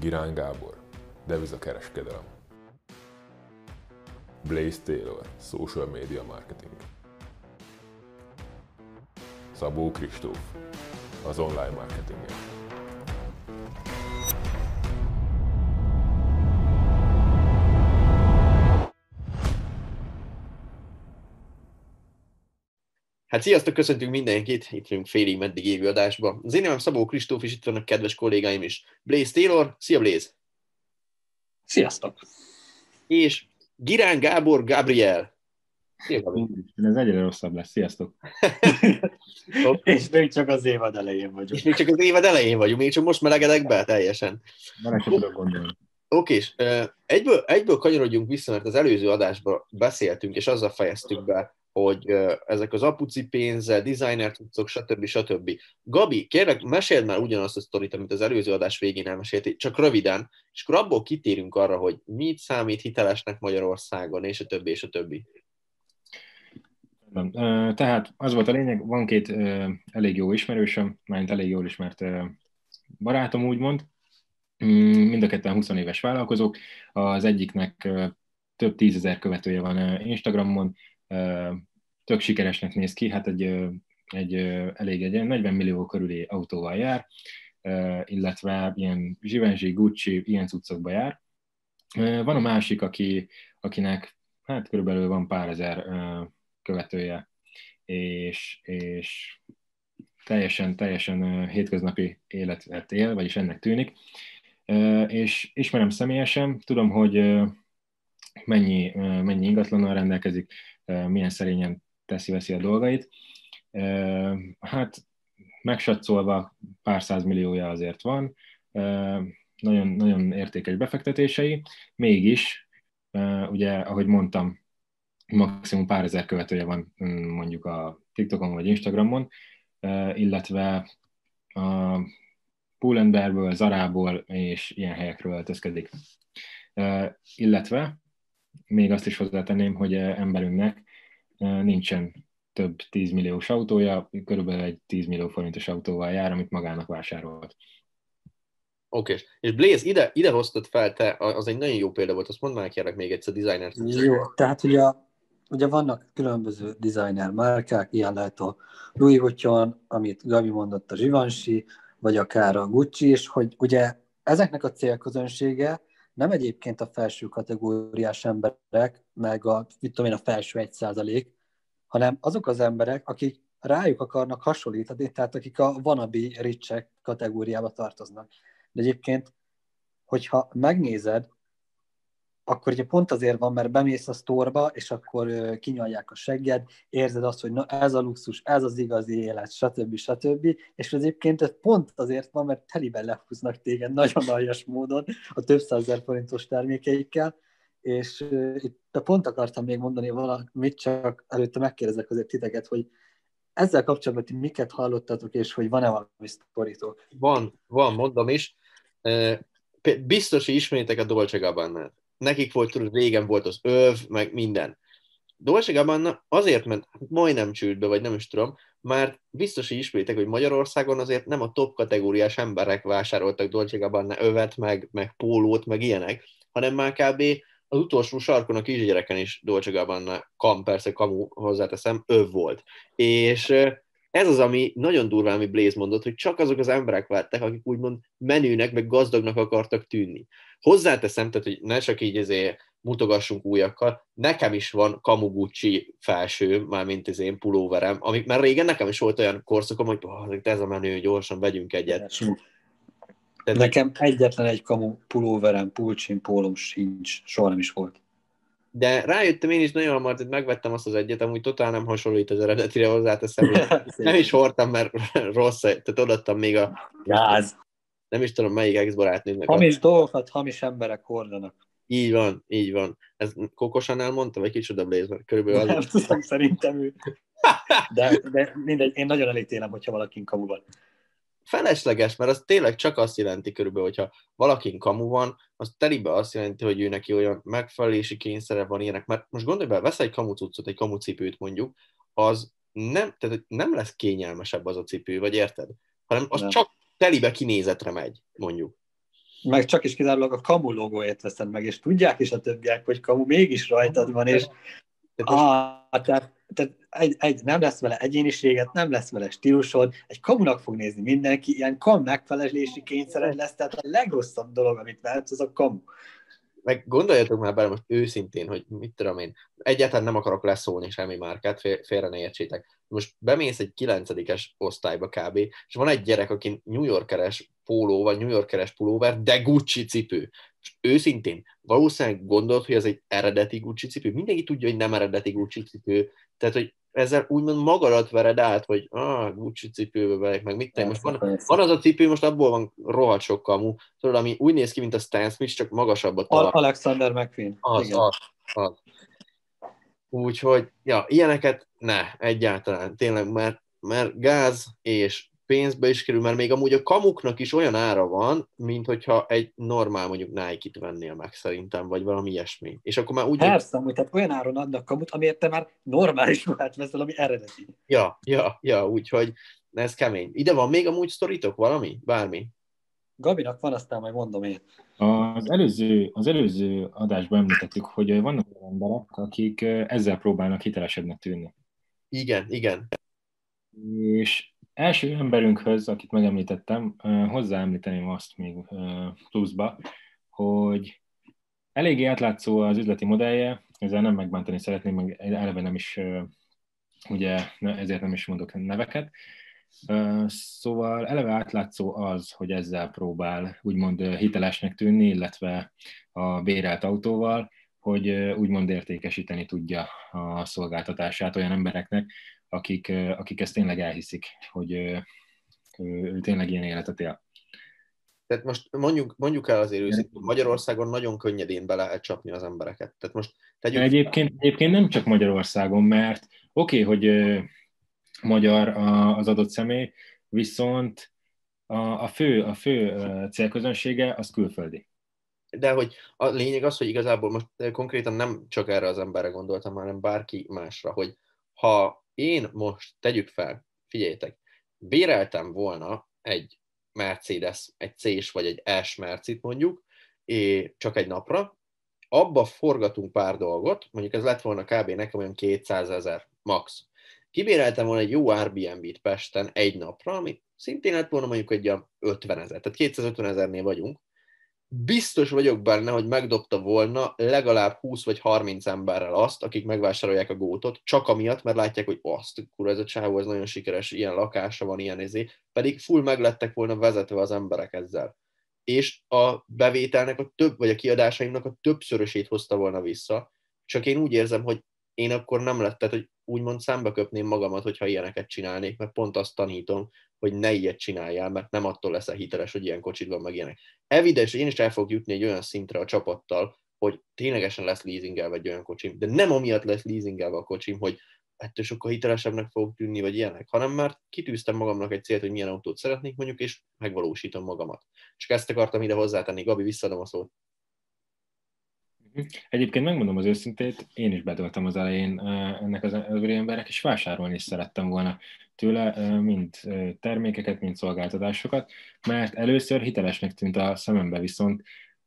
Girán Gábor, devizakereskedelem. Blaze Taylor, social media marketing. Szabó Kristóf, az online marketingért. Hát sziasztok, köszöntünk mindenkit, itt vagyunk félig meddig évő adásba. Az én nevem Szabó Kristóf, és itt vannak kedves kollégáim is. Blaze Taylor, szia Blaze! Sziasztok! És Girán Gábor Gabriel. Szia, Gabi. Ez egyre rosszabb lesz, sziasztok! És még csak az évad elején vagyunk. És még csak az évad elején vagyunk, még csak most melegedek be teljesen. Bele sem tudok gondolni. Oké, és egyből, egyből kanyarodjunk vissza, mert az előző adásban beszéltünk, és azzal fejeztük be, hogy ezek az apuci pénze, designer cuccok, stb. stb. Gabi, kérlek, meséld már ugyanazt a sztorit, amit az előző adás végén elmeséltél, csak röviden, és akkor abból kitérünk arra, hogy mit számít hitelesnek Magyarországon, és a többi, és a többi. Tehát az volt a lényeg, van két elég jó ismerősöm, majd elég jól ismert barátom úgymond, Mm, mind a ketten 20 éves vállalkozók, az egyiknek több tízezer követője van Instagramon, tök sikeresnek néz ki, hát egy, egy elég egy ilyen 40 millió körüli autóval jár, illetve ilyen Givenchy, Gucci, ilyen cuccokba jár. Van a másik, aki, akinek hát körülbelül van pár ezer követője, és, és teljesen, teljesen hétköznapi életet él, vagyis ennek tűnik. És ismerem személyesen, tudom, hogy mennyi, mennyi ingatlannal rendelkezik, milyen szerényen teszi-veszi a dolgait. Hát megsatszolva pár milliója azért van, nagyon, nagyon értékes befektetései, mégis, ugye, ahogy mondtam, maximum pár ezer követője van mm, mondjuk a TikTokon vagy Instagramon, illetve a Pull&Bearből, Zarából és ilyen helyekről öltözkedik. Illetve még azt is hozzátenném, hogy eh, emberünknek eh, nincsen több 10 milliós autója, körülbelül egy 10 millió forintos autóval jár, amit magának vásárolt. Oké, és Blaze, ide, ide hoztad fel, te, az egy nagyon jó példa volt, azt mondd már kérlek még egyszer, designer Jó, tehát ugye, ugye vannak különböző designer márkák, ilyen lehet a Louis Vuitton, amit Gabi mondott, a Givenchy, vagy akár a Gucci, és hogy ugye ezeknek a célközönsége nem egyébként a felső kategóriás emberek, meg a, mit tudom én, a felső egy százalék, hanem azok az emberek, akik rájuk akarnak hasonlítani, tehát akik a wannabe ricsek kategóriába tartoznak. De egyébként, hogyha megnézed, akkor ugye pont azért van, mert bemész a sztorba, és akkor kinyalják a segged, érzed azt, hogy na, ez a luxus, ez az igazi élet, stb. stb. És egyébként ez pont azért van, mert teliben lehúznak téged nagyon aljas módon a több százezer forintos termékeikkel, és itt pont akartam még mondani valamit, csak előtte megkérdezek azért titeket, hogy ezzel kapcsolatban ti miket hallottatok, és hogy van-e valami sztoritok? Van, van, mondom is. Biztos, hogy ismeritek a Dolce Gabbana. Nekik volt, tudod, régen volt az öv, meg minden. Dolce Gabbana azért ment majdnem csődbe, vagy nem is tudom, mert biztos, hogy ismeritek, hogy Magyarországon azért nem a top kategóriás emberek vásároltak Dolce Gabbana övet, meg, meg pólót, meg ilyenek, hanem már kb. az utolsó sarkon a kisgyereken is Dolce Gabbana, kam, persze kamu hozzáteszem, öv volt. És ez az, ami nagyon durván, ami Blaze mondott, hogy csak azok az emberek vettek, akik úgymond menőnek, meg gazdagnak akartak tűnni. Hozzáteszem, tehát, hogy ne csak így ezért mutogassunk újakkal, nekem is van Kamuguchi felső, mármint az én pulóverem, amik már régen nekem is volt olyan korszakom, hogy oh, ez a menő, gyorsan vegyünk egyet. Tehát Nekem egyetlen egy kamu pulóverem, pulcsin, pólom sincs, soha nem is volt. De rájöttem én is nagyon hamar, hogy megvettem azt az egyet, amúgy totál nem hasonlít az eredetire, hozzáteszem, nem is hordtam, mert rossz, tehát odaadtam még a, Gáz. Nem is tudom melyik ex-barátnőmnek. Hamis dolgokat hamis emberek hordanak. Így van, így van. Ez Kokosan elmondta, vagy kicsoda Blaze, mert körülbelül Nem az... tudom, szerintem ő. De, de mindegy, én nagyon elítélem, hogyha valakin kamu van. felesleges, mert az tényleg csak azt jelenti körülbelül, hogyha valakin kamu van, az telibe azt jelenti, hogy ő neki olyan megfelelési kényszere van ilyenek, mert most gondolj bele, veszel egy kamu cuccot, egy kamu cipőt mondjuk, az nem, tehát nem lesz kényelmesebb az a cipő, vagy érted? Hanem az Nem. csak telibe kinézetre megy, mondjuk. meg csak is kizárólag a kamu logóért veszed meg, és tudják is a többiek, hogy kamu mégis rajtad van, és ah, tehát, tehát egy, egy, nem lesz vele egyéniséget, nem lesz vele stílusod, egy kamunak fog nézni mindenki, ilyen kam megfelelési kényszered lesz, tehát a legrosszabb dolog, amit vehetsz, az a kamu meg gondoljatok már bele most őszintén, hogy mit tudom én, egyáltalán nem akarok leszólni semmi márkát, félre ne értsétek. Most bemész egy kilencedikes osztályba kb. és van egy gyerek, aki New Yorkeres póló, vagy New Yorkeres pulóver, de Gucci cipő. És őszintén, valószínűleg gondolod, hogy ez egy eredeti Gucci cipő? Mindenki tudja, hogy nem eredeti Gucci cipő. Tehát, hogy ezzel úgymond magadat vered át, hogy ah, Gucci cipőbe vegyek, meg mit tenni. Most van, van, az a cipő, most abból van rohadt sok kamu, tudod, ami úgy néz ki, mint a Stan Smith, csak magasabbat talál. Alexander McQueen. Az, Igen. az, az. Úgyhogy, ja, ilyeneket ne, egyáltalán, tényleg, mert, mert gáz és pénzbe is kerül, mert még amúgy a kamuknak is olyan ára van, mint hogyha egy normál mondjuk Nike-t vennél meg szerintem, vagy valami ilyesmi. És akkor már úgy... Persze, amúgy, tehát olyan áron adnak kamut, amiért te már normális ruhát veszel, ami eredeti. Ja, ja, ja, úgyhogy ez kemény. Ide van még amúgy sztoritok valami? Bármi? Gabinak van, aztán majd mondom én. Az előző, az előző adásban említettük, hogy vannak olyan emberek, akik ezzel próbálnak hitelesebbnek tűnni. Igen, igen. És első emberünkhöz, akit megemlítettem, hozzáemlíteném azt még pluszba, hogy eléggé átlátszó az üzleti modellje, ezzel nem megbántani szeretném, meg eleve nem is, ugye ezért nem is mondok neveket, Szóval eleve átlátszó az, hogy ezzel próbál úgymond hitelesnek tűnni, illetve a bérelt autóval, hogy úgymond értékesíteni tudja a szolgáltatását olyan embereknek, akik, akik ezt tényleg elhiszik, hogy ő tényleg ilyen életet él. Tehát most mondjuk, mondjuk el azért őszintén, Magyarországon nagyon könnyedén be lehet csapni az embereket. Tehát most tegyük... egyébként, egyébként nem csak Magyarországon, mert oké, okay, hogy magyar az adott személy, viszont a, a, fő, a fő célközönsége az külföldi. De hogy a lényeg az, hogy igazából most konkrétan nem csak erre az emberre gondoltam, hanem bárki másra, hogy ha én most tegyük fel, figyeljétek, béreltem volna egy Mercedes, egy C-s vagy egy S Mercit mondjuk, és csak egy napra, abba forgatunk pár dolgot, mondjuk ez lett volna kb. nekem olyan 200 ezer max. Kibéreltem volna egy jó Airbnb-t Pesten egy napra, ami szintén lett volna mondjuk egy 50 ezer, tehát 250 ezernél vagyunk, biztos vagyok benne, hogy megdobta volna legalább 20 vagy 30 emberrel azt, akik megvásárolják a gótot, csak amiatt, mert látják, hogy azt, kurva, ez a csávó, ez nagyon sikeres, ilyen lakása van, ilyen ezé, pedig full meglettek volna vezetve az emberek ezzel. És a bevételnek a több, vagy a kiadásaimnak a többszörösét hozta volna vissza, csak én úgy érzem, hogy én akkor nem lett, tehát hogy úgymond szembe köpném magamat, hogyha ilyeneket csinálnék, mert pont azt tanítom, hogy ne ilyet csináljál, mert nem attól leszel hiteles, hogy ilyen kocsid van, meg ilyenek. Evidens, hogy én is el fogok jutni egy olyan szintre a csapattal, hogy ténylegesen lesz leasingelve egy olyan kocsim, de nem amiatt lesz leasingelve a kocsim, hogy ettől sokkal hitelesebbnek fogok tűnni, vagy ilyenek, hanem már kitűztem magamnak egy célt, hogy milyen autót szeretnék mondjuk, és megvalósítom magamat. Csak ezt akartam ide hozzátenni. Gabi, visszadom a szót. Mhm. Egyébként megmondom az őszintét, én is bedöltem az elején ennek az emberek, és vásárolni is szerettem volna tőle mind termékeket, mind szolgáltatásokat, mert először hitelesnek tűnt a szemembe, viszont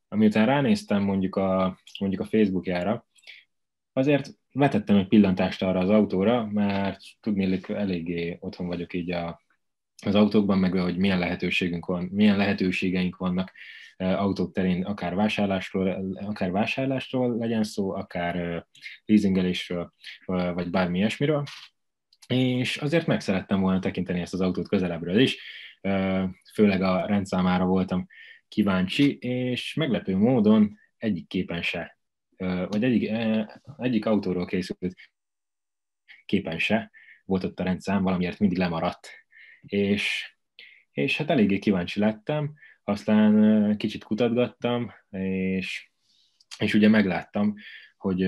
amiután ránéztem mondjuk a, mondjuk a Facebookjára, azért vetettem egy pillantást arra az autóra, mert tudni, eléggé otthon vagyok így a, az autókban, meg hogy milyen lehetőségünk van, milyen lehetőségeink vannak autók terén, akár vásárlásról, akár vásárlásról legyen szó, akár leasingelésről, vagy bármi ilyesmiről. És azért meg szerettem volna tekinteni ezt az autót közelebbről is, főleg a rendszámára voltam kíváncsi, és meglepő módon egyik képen se, vagy egyik, egyik autóról készült képen se volt ott a rendszám, valamiért mindig lemaradt. És, és hát eléggé kíváncsi lettem, aztán kicsit kutatgattam, és, és ugye megláttam, hogy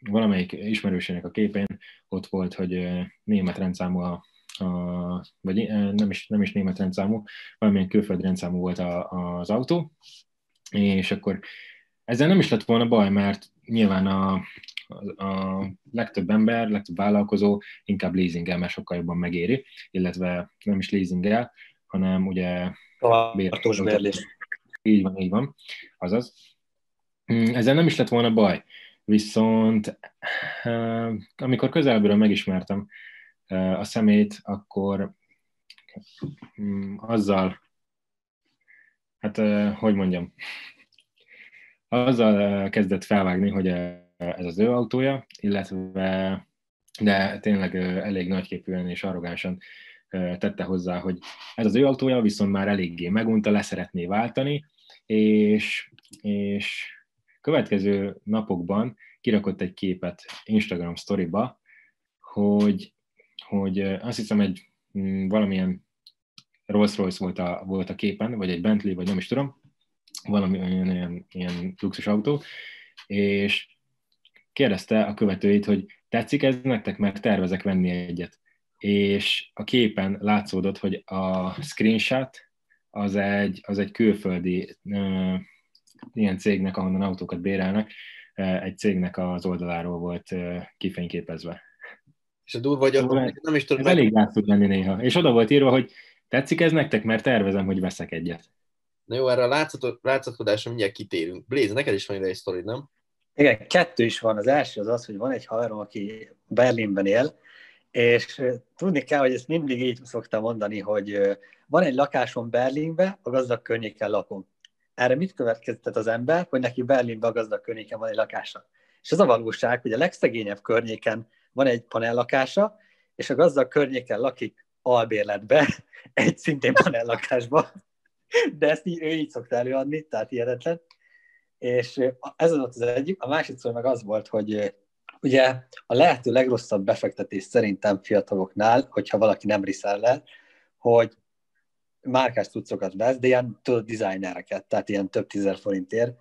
valamelyik ismerősének a képén ott volt, hogy német rendszámú a, a, vagy nem is, nem is német rendszámú, valamilyen külföldi rendszámú volt a, az autó, és akkor ezzel nem is lett volna baj, mert nyilván a, a legtöbb ember, legtöbb vállalkozó inkább leasingel, mert sokkal jobban megéri, illetve nem is leasingel, hanem ugye tartós bérlés. Így van, így van. Azaz. Mm, ezzel nem is lett volna baj. Viszont amikor közelből megismertem a szemét, akkor mm, azzal, hát hogy mondjam, azzal kezdett felvágni, hogy ez az ő autója, illetve de tényleg elég nagyképűen és arrogánsan tette hozzá, hogy ez az ő autója, viszont már eléggé megunta, leszeretné váltani, és, és következő napokban kirakott egy képet Instagram storyba, hogy, hogy azt hiszem egy mm, valamilyen Rolls Royce volt a, volt a képen, vagy egy Bentley, vagy nem is tudom, valami ilyen, ilyen luxus autó, és kérdezte a követőit, hogy tetszik ez nektek, mert tervezek venni egyet. És a képen látszódott, hogy a screenshot az egy, az egy külföldi uh, ilyen cégnek, ahonnan autókat bérelnek, egy cégnek az oldaláról volt kifényképezve. És a durva, hogy szóval nem is tudom. Ez meg... elég tud lenni néha. És oda volt írva, hogy tetszik ez nektek, mert tervezem, hogy veszek egyet. Na jó, erre a látszatkodásra mindjárt kitérünk. Blaze, neked is van ide egy sztorid, nem? Igen, kettő is van. Az első az az, hogy van egy haverom, aki Berlinben él, és tudni kell, hogy ezt mindig így szoktam mondani, hogy van egy lakásom Berlinbe, a gazdag környéken lakom. Erre mit következtet az ember, hogy neki Berlinben a gazdag környéken van egy lakása? És ez a valóság, hogy a legszegényebb környéken van egy panellakása, és a gazdag környéken lakik albérletbe, egy szintén panellakásba, de ezt így, ő így szokta előadni, tehát hihetetlen. És ez volt az egyik, a másik szó meg az volt, hogy ugye a lehető legrosszabb befektetés szerintem fiataloknál, hogyha valaki nem el, hogy márkás cuccokat vesz, de ilyen tudod, designereket, tehát ilyen több tízer forintért,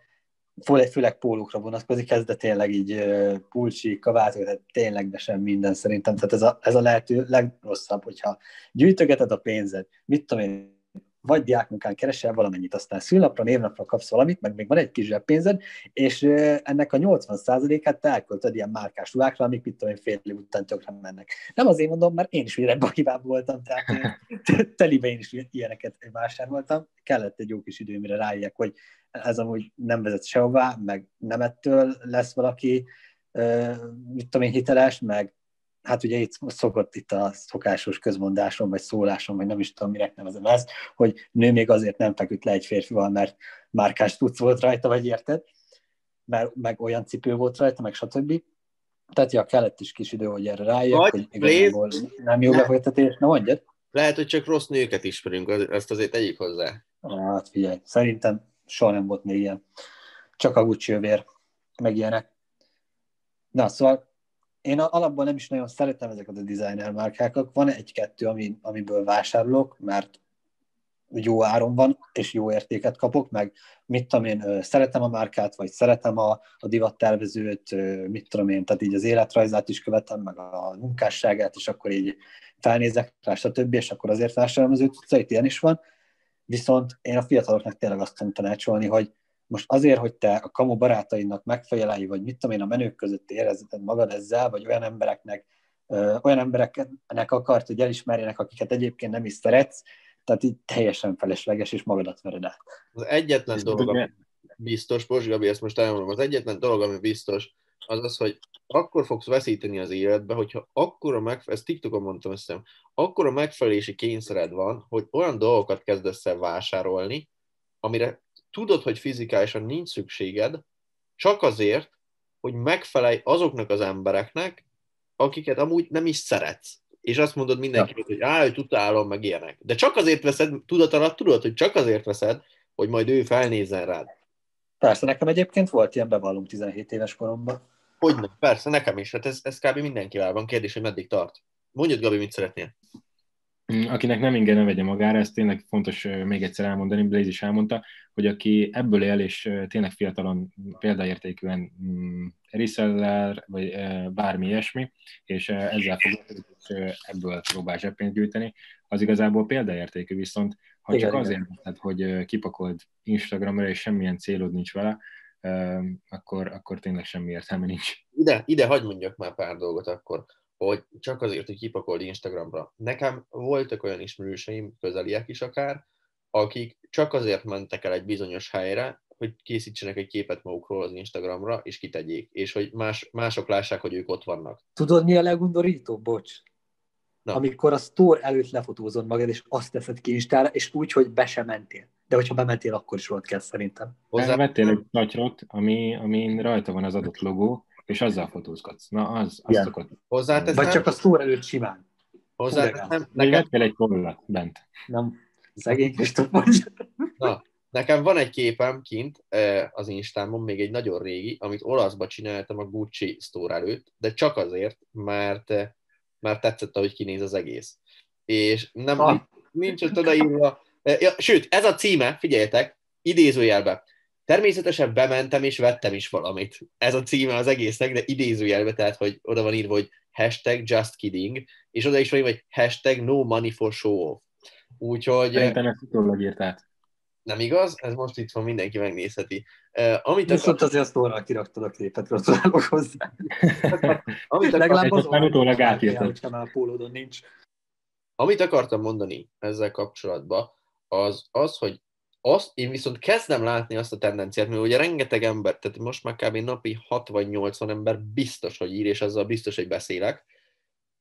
főleg, főleg pólókra vonatkozik, ez de tényleg így pulcsi, kabátok, tehát tényleg de sem minden szerintem. Tehát ez a, ez a lehető legrosszabb, hogyha gyűjtögeted a pénzed, mit tudom én, vagy diákmunkán keresel valamennyit, aztán szülnapra, névnapra kapsz valamit, meg még van egy kis pénzed, és ennek a 80%-át te elköltöd ilyen márkás ruhákra, amik mit tudom én fél év után tökre mennek. Nem azért mondom, mert én is ugye bakibáb voltam, tehát telibe én is ilyeneket vásároltam, kellett egy jó kis idő, mire rájöjjek, hogy ez amúgy nem vezet sehová, meg nem ettől lesz valaki, mit tudom én, hiteles, meg hát ugye itt szokott itt a szokásos közmondásom, vagy szólásom, vagy nem is tudom, minek nevezem ezt, hogy nő még azért nem feküdt le egy férfival, mert márkás tudsz volt rajta, vagy érted? Mert meg olyan cipő volt rajta, meg stb. Tehát ja, kellett is kis idő, hogy erre rájön, hogy igazából nem jó befektetés, na mondjad. Lehet, hogy csak rossz nőket ismerünk, ezt azért tegyük hozzá. Hát figyelj, szerintem soha nem volt még ilyen. Csak a Gucci övér, meg ilyenek. Na, szóval én alapból nem is nagyon szeretem ezeket a designer márkákat. Van egy-kettő, ami, amiből vásárolok, mert jó áron van, és jó értéket kapok, meg mit tudom én, szeretem a márkát, vagy szeretem a, a divattervezőt, mit tudom én, tehát így az életrajzát is követem, meg a munkásságát, és akkor így felnézek rá, stb., és akkor azért vásárolom az ő tudszait, ilyen is van. Viszont én a fiataloknak tényleg azt tudom tanácsolni, hogy most azért, hogy te a kamu barátaidnak megfejelelj, vagy mit tudom én, a menők között érezheted magad ezzel, vagy olyan embereknek, ö, olyan embereknek akart, hogy elismerjenek, akiket egyébként nem is szeretsz, tehát így teljesen felesleges, és magadat vered át. Az egyetlen dolog, ami biztos, Pos Gabi, ezt most elmondom, az egyetlen dolog, ami biztos, az az, hogy akkor fogsz veszíteni az életbe, hogyha akkora megfelelés, ezt TikTokon mondtam ezt hiszem, akkora megfelelési kényszered van, hogy olyan dolgokat kezdesz el vásárolni, amire tudod, hogy fizikálisan nincs szükséged, csak azért, hogy megfelelj azoknak az embereknek, akiket amúgy nem is szeretsz. És azt mondod mindenkinek, hogy áll, hogy utálom, meg ilyenek. De csak azért veszed, tudat alatt tudod, hogy csak azért veszed, hogy majd ő felnézzen rád. Persze, nekem egyébként volt ilyen bevallom 17 éves koromban. Hogy nem? Persze, nekem is. Hát ez, ez kb. mindenkivel van. Kérdés, hogy meddig tart. Mondjad, Gabi, mit szeretnél? Mm, akinek nem inge, ne vegye magára, ez tényleg fontos még egyszer elmondani, Blaze is elmondta, hogy aki ebből él, és tényleg fiatalon példaértékűen mm, reseller, vagy bármi ilyesmi, és ezzel foglalkozik, és ebből próbál zseppénzt gyűjteni, az igazából példaértékű, viszont ha igen, csak azért veszed, hogy kipakold Instagramra, és semmilyen célod nincs vele, akkor, akkor tényleg semmi értelme nincs. Ide, ide hagyd mondjak már pár dolgot akkor hogy csak azért, hogy kipakold Instagramra. Nekem voltak olyan ismerőseim, közeliek is akár, akik csak azért mentek el egy bizonyos helyre, hogy készítsenek egy képet magukról az Instagramra, és kitegyék, és hogy más, mások lássák, hogy ők ott vannak. Tudod, mi a legundorítóbb? Bocs. Na. Amikor a store előtt lefotózod magad, és azt teszed ki Instára, és úgy, hogy be sem mentél. De hogyha bementél, akkor is volt kell szerintem. Hozzá, Vettél egy tatyrot, ami, amin rajta van az adott logó, és azzal fotózkodsz. Na, az, az Igen. szokott. hozzáteszem, Vagy csak a store előtt simán. hozzáteszem nekem, vettél egy tollat bent. Nem. Szegény Kristóf mondja. na, nekem van egy képem kint az Instámon, még egy nagyon régi, amit olaszba csináltam a Gucci store előtt, de csak azért, mert, mert tetszett, ahogy kinéz az egész. És nem, Ah. nincs ott odaírva. Ja, sőt, ez a címe, figyeljetek, idézőjelbe. Természetesen bementem és vettem is valamit. Ez a címe az egésznek, de idézőjelbe, tehát hogy oda van írva, hogy hashtag just kidding, és oda is van írva, hogy hashtag no money for show off. Úgyhogy Szerintem ezt utólag írtál. nem igaz, ez most itt van, mindenki megnézheti. Uh, amit, akar, Viszont azért a store kiraktad a képet, gratulálok hozzá. amit, akar, Legalább Ezt már utólag átírtad. Hogyha már a pólódon nincs. amit akartam mondani ezzel kapcsolatban, az az, hogy azt, én viszont kezdem látni azt a tendenciát, mert ugye rengeteg ember, tehát most már kb. napi 60-80 ember biztos, hogy ír, és azzal biztos, hogy beszélek,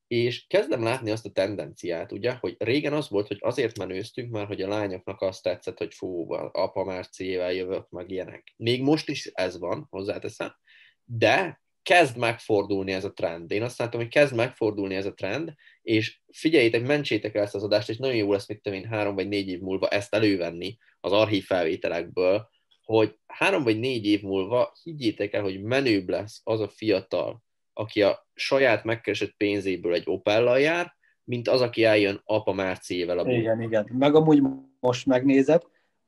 és kezdem látni azt a tendenciát, ugye, hogy régen az volt, hogy azért menőztünk, mert hogy a lányoknak azt tetszett, hogy fú, apa már cével jövök, meg ilyenek. Még most is ez van, hozzáteszem, de kezd megfordulni ez a trend. Én azt látom, hogy kezd megfordulni ez a trend, és figyeljétek, mentsétek el ezt az adást, és nagyon jó lesz, mit tudom én, három vagy négy év múlva ezt elővenni az archív felvételekből, hogy három vagy négy év múlva higgyétek el, hogy menőbb lesz az a fiatal, aki a saját megkeresett pénzéből egy Opellal jár, mint az, aki eljön apa márciével a. Igen, igen. Meg amúgy most megnézed,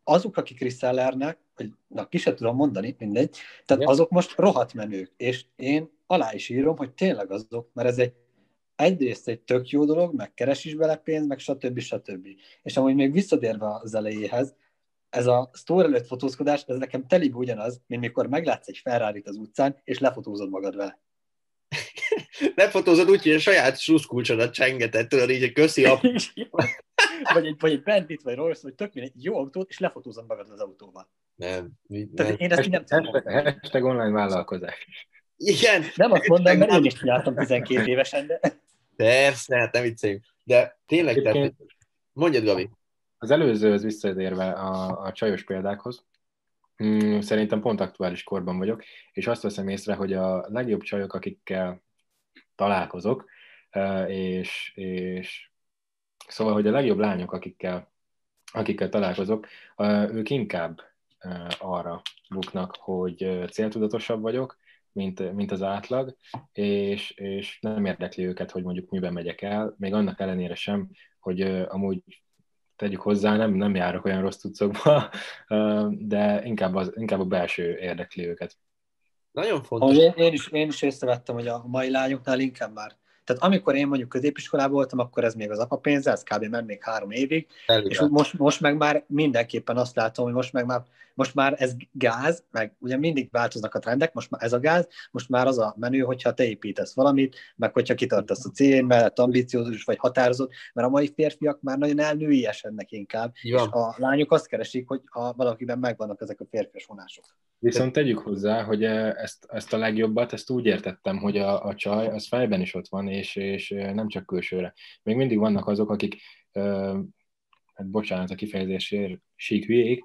azok, akik resellernek, vagy na, ki sem tudom mondani, mindegy, tehát Igen. azok most rohadt menők, és én alá is írom, hogy tényleg azok, mert ez egy egyrészt egy tök jó dolog, meg keres is bele pénz, meg stb. stb. És amúgy még visszatérve az elejéhez, ez a store előtt fotózkodás, ez nekem telibb ugyanaz, mint mikor meglátsz egy ferrari az utcán, és lefotózod magad vele. Lefotózod úgy, hogy a saját sluszkulcsodat csengetett, tudod így, köszi a... vagy egy, vagy egy Bandit, vagy Rolls, vagy tök mindegy, egy jó autót, és lefotózod magad az autóval. Nem, Tehát nem. én ezt így nem tudom. Hashtag, hashtag online vállalkozás. Igen, Nem azt mondom, mert én is csináltam 12 évesen, de persze, hát nem vicceljünk. De tényleg, tehát, mondjad, Gabi. az előzőhöz visszatérve a, a csajos példákhoz, mm, szerintem pont aktuális korban vagyok, és azt veszem észre, hogy a legjobb csajok, akikkel találkozok, és, és szóval, hogy a legjobb lányok, akikkel, akikkel találkozok, ők inkább arra buknak, hogy céltudatosabb vagyok, mint, mint az átlag, és, és nem érdekli őket, hogy mondjuk miben megyek el, még annak ellenére sem, hogy uh, amúgy tegyük hozzá, nem, nem járok olyan rossz cuccokba, uh, de inkább, az, inkább a belső érdekli őket. Nagyon fontos. Ahogy én, én, is, én is észrevettem, hogy a mai lányoknál inkább már. Tehát amikor én mondjuk középiskolában voltam, akkor ez még az apa pénze, ez kb. ment még három évig, Előre. és most, most meg már mindenképpen azt látom, hogy most meg már, most már ez gáz, meg ugye mindig változnak a trendek, most már ez a gáz, most már az a menő, hogyha te építesz valamit, meg hogyha kitartasz a cél mellett, ambiciózus vagy határozott, mert a mai férfiak már nagyon elnői esednek inkább, Így és a lányok azt keresik, hogy ha valakiben megvannak ezek a férfias vonások. Viszont tegyük hozzá, hogy eh, ezt, ezt a legjobbat, ezt úgy értettem, hogy a, a csaj az fejben is ott van, és, és eh, nem csak külsőre. Még mindig vannak azok, akik, eh, hát bocsánat a kifejezésért, sík hülyék,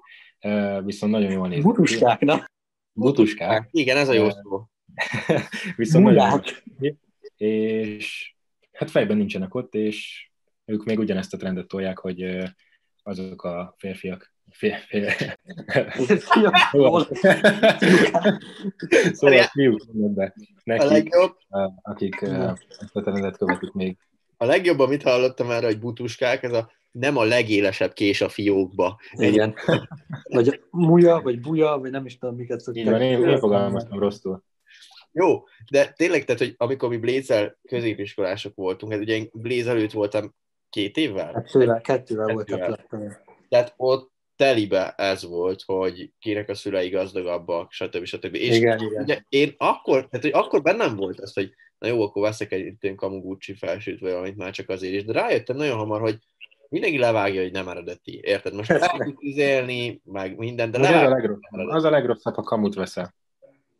viszont nagyon jól néznek. ki. Butusták, na, Butuskák. Igen, ez a jó szó. viszont nagyon Mulák. jól néznek ki, és hát fejben nincsenek ott, és ők még ugyanezt a trendet tolják, hogy azok a férfiak, fél, fél, Szóval- szóval fiúk be A nekik, akik ezt a trendet követik még. A legjobb, amit hallottam már, hogy butuskák, ez a nem a legélesebb kés a fiókba. Igen. Vagy muja, vagy buja, vagy nem is tudom, miket szokták. van, én, én fogalmaztam rosszul. Jó, de tényleg, tehát, hogy amikor mi Blazer középiskolások voltunk, hát ugye én előtt voltam két évvel, Kettővel, kettővel Kettővel. lettem. tehát ott telibe ez volt, hogy kinek a szülei gazdagabbak, stb. stb. És Igen, igen. ugye én akkor, tehát hogy akkor bennem volt ez, hogy na jó, akkor veszek egy ilyen kamu Gucci felsőt, vagy valamit már csak azért is, de rájöttem nagyon hamar, hogy mindenki levágja, hogy nem eredeti. Érted? Most lehet izélni, meg minden, de De az, a levágja. legrosszabb, az a legrosszabb, ha kamut veszel.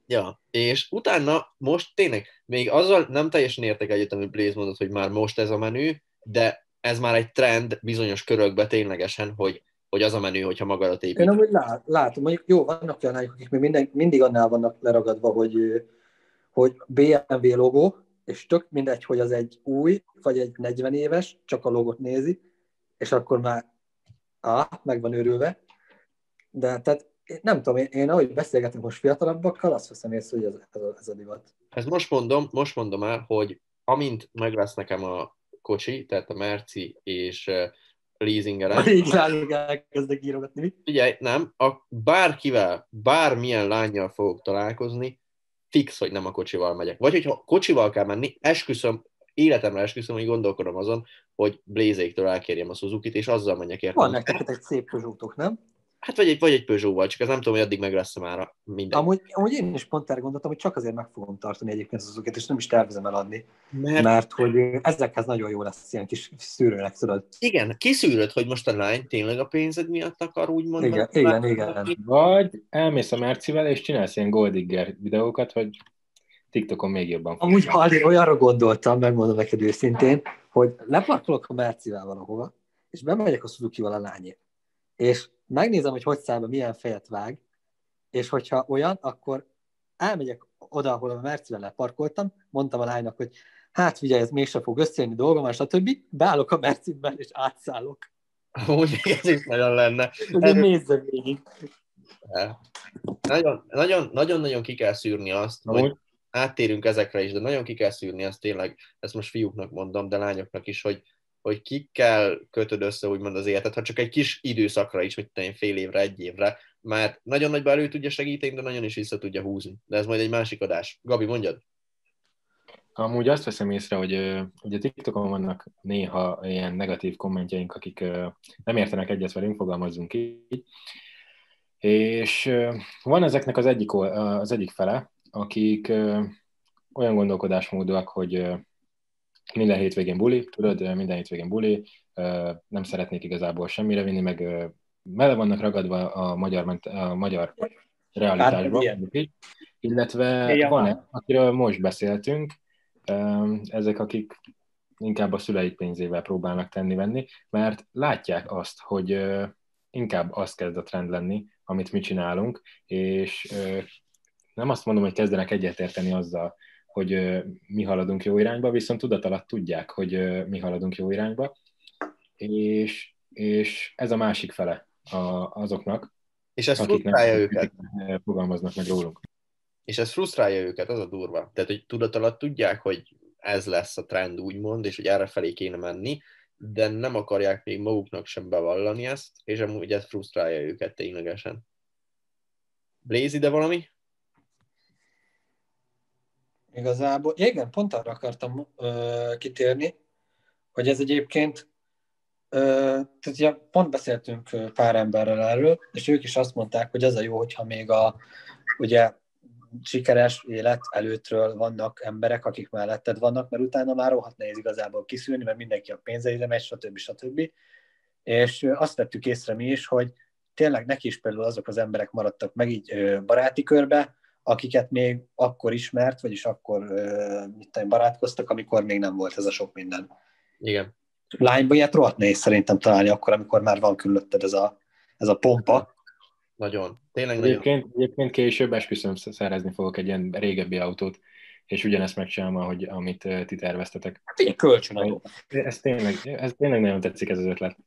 Ja, és utána most tényleg, még azzal nem teljesen értek egyet, amit Blaze mondott, hogy már most ez a menü, de ez már egy trend bizonyos körökbe ténylegesen, hogy, hogy az a menü, hogyha magadat Én épít. amúgy lát, látom, mondjuk jó, vannak olyan lányok, akik még minden, mindig annál vannak leragadva, hogy, hogy BMW logó, és tök mindegy, hogy az egy új, vagy egy 40 éves, csak a logot nézi, és akkor már á, meg van őrülve. De tehát én nem tudom, én, én ahogy beszélgetek most fiatalabbakkal, azt veszem észre, hogy ez, ez, a, ez a divat. Ez most mondom, most mondom el, hogy amint meg lesz nekem a kocsi, tehát a Merci és uh, leasingerem, Így lányok elkezdek írogatni. figyelj, nem, a, bárkivel, bármilyen lányjal fogok találkozni, fix, hogy nem a kocsival megyek. Vagy hogyha kocsival kell menni, esküszöm, életemre esküszöm, hogy gondolkodom azon, hogy Blaze-éktől elkérjem a Suzuki-t, és azzal menjek érte. Van nektek egy szép Peugeot-ok, nem? Hát vagy egy, vagy egy Peugeot-val, csak az nem tudom, hogy addig meg lesz már a minden. Amúgy, amúgy én is pont erre gondoltam, hogy csak azért meg fogom tartani egyébként az azokat, és nem is tervezem eladni, Mert mert hogy ezekhez nagyon jó lesz ilyen kis szűrőnek, tudod. igen, kiszűröd, hogy most a lány tényleg a pénzed miatt akar úgymond. Igen, igen, igen. Vagy elmész a Mercivel, és csinálsz ilyen Goldigger videókat, hogy TikTokon még jobban. Amúgy Halli, olyanra gondoltam, megmondom neked őszintén, hogy leparkolok a Mercivel valahova, és bemegyek a Suzuki-val a lányért. És megnézem, hogy hogy száll be, milyen fejet vág, és hogyha olyan, akkor elmegyek oda, ahol a Mercivel leparkoltam, mondtam a lánynak, hogy hát figyelj, ez mégse fog összejönni dolgom, stb. Beállok a Merciben, és átszállok. Amúgy ez is nagyon lenne. Hogy Erről- nézzem végig. Nagyon, nagyon, nagyon, nagyon ki kell szűrni azt, hogy Amúgy áttérünk ezekre is, de nagyon ki kell szűrni azt tényleg, ezt most fiúknak mondom, de lányoknak is, hogy, hogy kikkel kötöd össze úgymond az életet, ha csak egy kis időszakra is, mit tudom fél évre, egy évre, mert nagyon nagyba elő tudja segíteni, de nagyon is vissza tudja húzni. De ez majd egy másik adás. Gabi, mondjad? Amúgy azt veszem észre, hogy ugye TikTokon vannak néha ilyen negatív kommentjeink, akik nem értenek egyet velünk, fogalmazzunk így. És van ezeknek az egyik, az egyik fele, akik olyan gondolkodásmódúak, hogy minden hétvégén buli, tudod, minden hétvégén buli, nem szeretnék igazából semmire vinni, meg ö, bele vannak ragadva a magyar, ment- a magyar realitásba. ilyen. Illetve Igen, van. -e, akiről most beszéltünk, ezek, akik inkább a szüleik pénzével próbálnak tenni-venni, mert látják azt, hogy inkább az kezd a trend lenni, amit mi csinálunk, és nem azt mondom, hogy kezdenek egyetérteni azzal, hogy mi haladunk jó irányba, viszont tudat alatt tudják, hogy mi haladunk jó irányba, és, és ez a másik fele a, azoknak, És ez frusztrálja őket. fogalmaznak meg rólunk. És ez frusztrálja őket, az a durva. Tehát, hogy tudat alatt tudják, hogy ez lesz a trend, úgymond, és hogy erre felé kéne menni, de nem akarják még maguknak sem bevallani ezt, és amúgy ez frusztrálja őket ténylegesen. Blaze ide valami? Igazából, ja, igen, pont arra akartam ö, kitérni, hogy ez egyébként, ö, tehát ugye pont beszéltünk pár emberrel erről, és ők is azt mondták, hogy az a jó, hogyha még a ugye sikeres élet előttről vannak emberek, akik melletted vannak, mert utána már rohadt nehéz igazából kiszűrni, mert mindenki a pénzeire megy, stb. stb. És azt vettük észre mi is, hogy tényleg neki is például azok az emberek maradtak meg így baráti körbe, akiket még akkor ismert, vagyis akkor mit tudom, barátkoztak, amikor még nem volt ez a sok minden. Igen. Lányban ilyet rohadt nehéz szerintem találni akkor, amikor már van körülötted ez a, ez a pompa. Nagyon. Tényleg nagyon. Egyébként, egyébként később esküszöm szerezni fogok egy ilyen régebbi autót, és ugyanezt megcsinálom, ahogy, amit ti terveztetek. Hát ilyen kölcsönadó. Ez tényleg, ez tényleg nagyon tetszik ez az ötlet.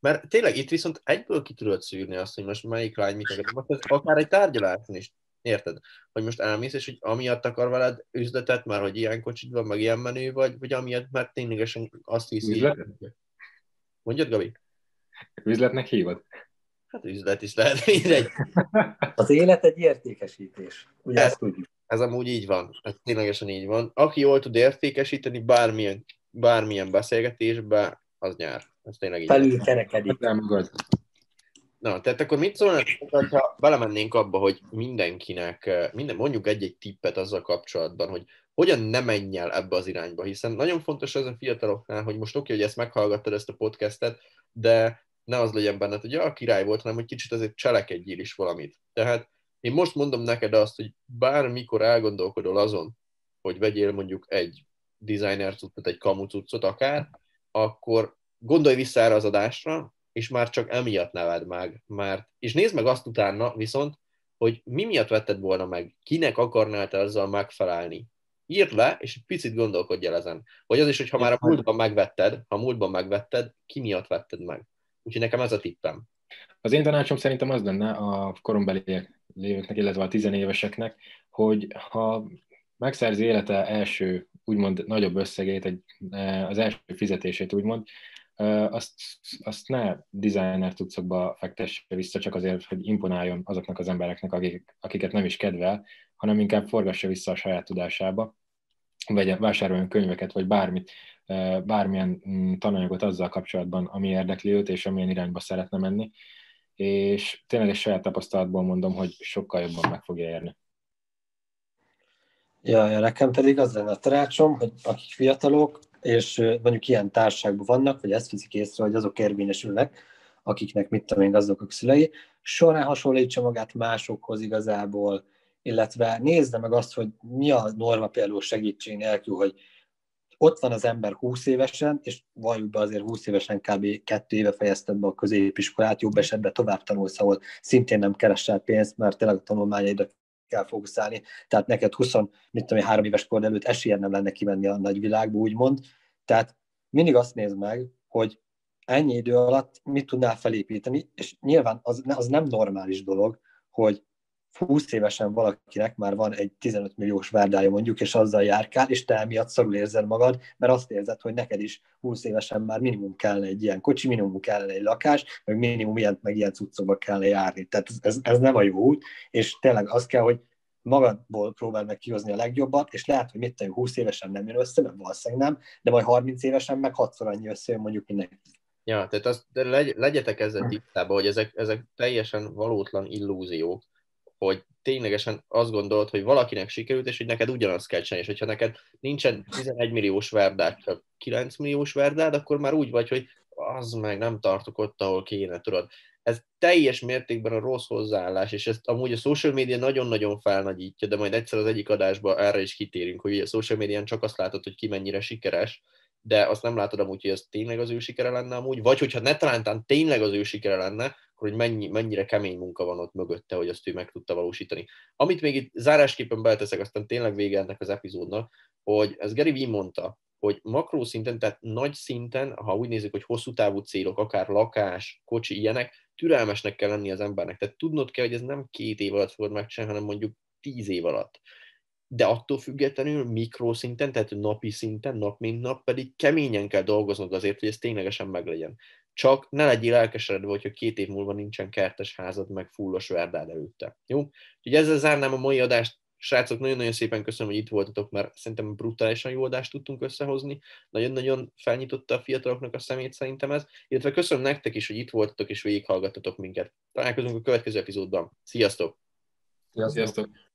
Mert tényleg itt viszont egyből ki tudod szűrni azt, hogy most melyik lány mit akar. Most ez akár egy tárgyaláson is. Érted? Hogy most elmész, és hogy amiatt akar veled üzletet, már hogy ilyen kocsid van, meg ilyen menő vagy, vagy amiatt, mert ténylegesen azt hiszi. Üzletet? Mondjad, Gabi? Üzletnek hívod? Hát üzlet is lehet, mindegy. Az élet egy értékesítés. Ugye Ez- ezt tudjuk. Ez amúgy így van. Ez ténylegesen így van. Aki jól tud értékesíteni bármilyen, bármilyen beszélgetésbe, az nyár. Ez tényleg így van. Felül kerekedik. Nem magad. Na, tehát akkor mit szólnak, ha belemennénk abba, hogy mindenkinek, eh, minden, mondjuk egy-egy tippet azzal kapcsolatban, hogy hogyan ne menj el ebbe az irányba, hiszen nagyon fontos ez a fiataloknál, hogy most oké, hogy ezt meghallgattad, ezt a podcastet, de ne az legyen benned, hogy a király volt, hanem hogy kicsit azért cselekedjél is valamit. Tehát én most mondom neked azt, hogy bármikor elgondolkodol azon, hogy vegyél mondjuk egy designer cuccot, egy kamu cuccot akár, akkor gondolj vissza erre az adásra, és már csak emiatt neved meg. Mert, és nézd meg azt utána viszont, hogy mi miatt vetted volna meg, kinek akarnál te azzal megfelelni. Írd le, és egy picit gondolkodj el ezen. Vagy az is, hogy ha már a múltban megvetted, ha a múltban megvetted, ki miatt vetted meg. Úgyhogy nekem ez a tippem. Az én tanácsom szerintem az lenne a korombeli lévőknek, illetve a tizenéveseknek, hogy ha megszerzi élete első, úgymond nagyobb összegét, egy, e, az első fizetését úgymond, azt, azt ne designer cuccokba fektesse vissza csak azért, hogy imponáljon azoknak az embereknek, akik, akiket nem is kedvel, hanem inkább forgassa vissza a saját tudásába, vagy vásároljon könyveket, vagy bármit, bármilyen mm, tananyagot azzal kapcsolatban, ami érdekli őt, és amilyen irányba szeretne menni, és tényleg egy saját tapasztalatból mondom, hogy sokkal jobban meg fogja érni. Ja, ja, nekem pedig az lenne a tanácsom, hogy akik fiatalok, és mondjuk ilyen társaságban vannak, vagy ezt viszik észre, hogy azok érvényesülnek, akiknek mit tudom én gazdagok szülei, soha hasonlítsa magát másokhoz igazából, illetve nézze meg azt, hogy mi a norma például segítség nélkül, hogy ott van az ember 20 évesen, és valljuk be azért 20 évesen kb. kettő éve fejezted be a középiskolát, jobb esetben tovább tanulsz, ahol szintén nem keresel pénzt, mert tényleg a tanulmányaidra kell fókuszálni. Tehát neked 20, mit tudom, három éves kor előtt esélyed nem lenne kimenni a nagyvilágba, úgymond. Tehát mindig azt nézd meg, hogy ennyi idő alatt mit tudnál felépíteni, és nyilván az, az nem normális dolog, hogy 20 évesen valakinek már van egy 15 milliós várdája mondjuk, és azzal járkál, és te emiatt szarul érzed magad, mert azt érzed, hogy neked is 20 évesen már minimum kellene egy ilyen kocsi, minimum kellene egy lakás, meg minimum ilyen, meg ilyen cuccokba kellene járni. Tehát ez, ez, nem a jó út, és tényleg az kell, hogy magadból próbál meg kihozni a legjobbat, és lehet, hogy mit tenni, 20 évesen nem jön össze, mert valószínűleg nem, de majd 30 évesen meg hatszor annyi összejön mondjuk mindenki. Ja, tehát azt, de legy, legyetek ezzel tisztában, hogy ezek, ezek teljesen valótlan illúziók, hogy ténylegesen azt gondolod, hogy valakinek sikerült, és hogy neked ugyanazt kell csinálni, és hogyha neked nincsen 11 milliós verdád, csak 9 milliós verdád, akkor már úgy vagy, hogy az meg nem tartok ott, ahol kéne, tudod. Ez teljes mértékben a rossz hozzáállás, és ezt amúgy a social media nagyon-nagyon felnagyítja, de majd egyszer az egyik adásban erre is kitérünk, hogy a social médián csak azt látod, hogy ki mennyire sikeres, de azt nem látod amúgy, hogy ez tényleg az ő sikere lenne amúgy, vagy hogyha ne talántán tényleg az ő sikere lenne, akkor hogy mennyi, mennyire kemény munka van ott mögötte, hogy azt ő meg tudta valósítani. Amit még itt zárásképpen beleteszek, aztán tényleg vége ennek az epizódnak, hogy ez Gary Vee mondta, hogy makró szinten, tehát nagy szinten, ha úgy nézzük, hogy hosszú távú célok, akár lakás, kocsi, ilyenek, türelmesnek kell lenni az embernek. Tehát tudnod kell, hogy ez nem két év alatt fogod megcsinálni, hanem mondjuk tíz év alatt de attól függetlenül mikroszinten, tehát napi szinten, nap mint nap pedig keményen kell dolgoznod azért, hogy ez ténylegesen meglegyen. Csak ne legyél elkeseredve, hogyha két év múlva nincsen kertes házad, meg fullos verdád előtte. Jó? Úgyhogy ezzel zárnám a mai adást. Srácok, nagyon-nagyon szépen köszönöm, hogy itt voltatok, mert szerintem brutálisan jó adást tudtunk összehozni. Nagyon-nagyon felnyitotta a fiataloknak a szemét szerintem ez. Illetve köszönöm nektek is, hogy itt voltatok és végighallgattatok minket. Találkozunk a következő epizódban. Sziasztok! Sziasztok! Sziasztok.